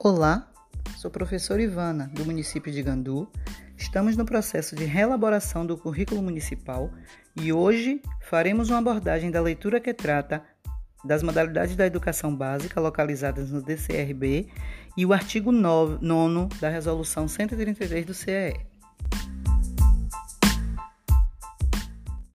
Olá, sou professora Ivana, do município de Gandu. Estamos no processo de reelaboração do currículo municipal e hoje faremos uma abordagem da leitura que trata das modalidades da educação básica localizadas no DCRB e o artigo 9 da Resolução 133 do CEE.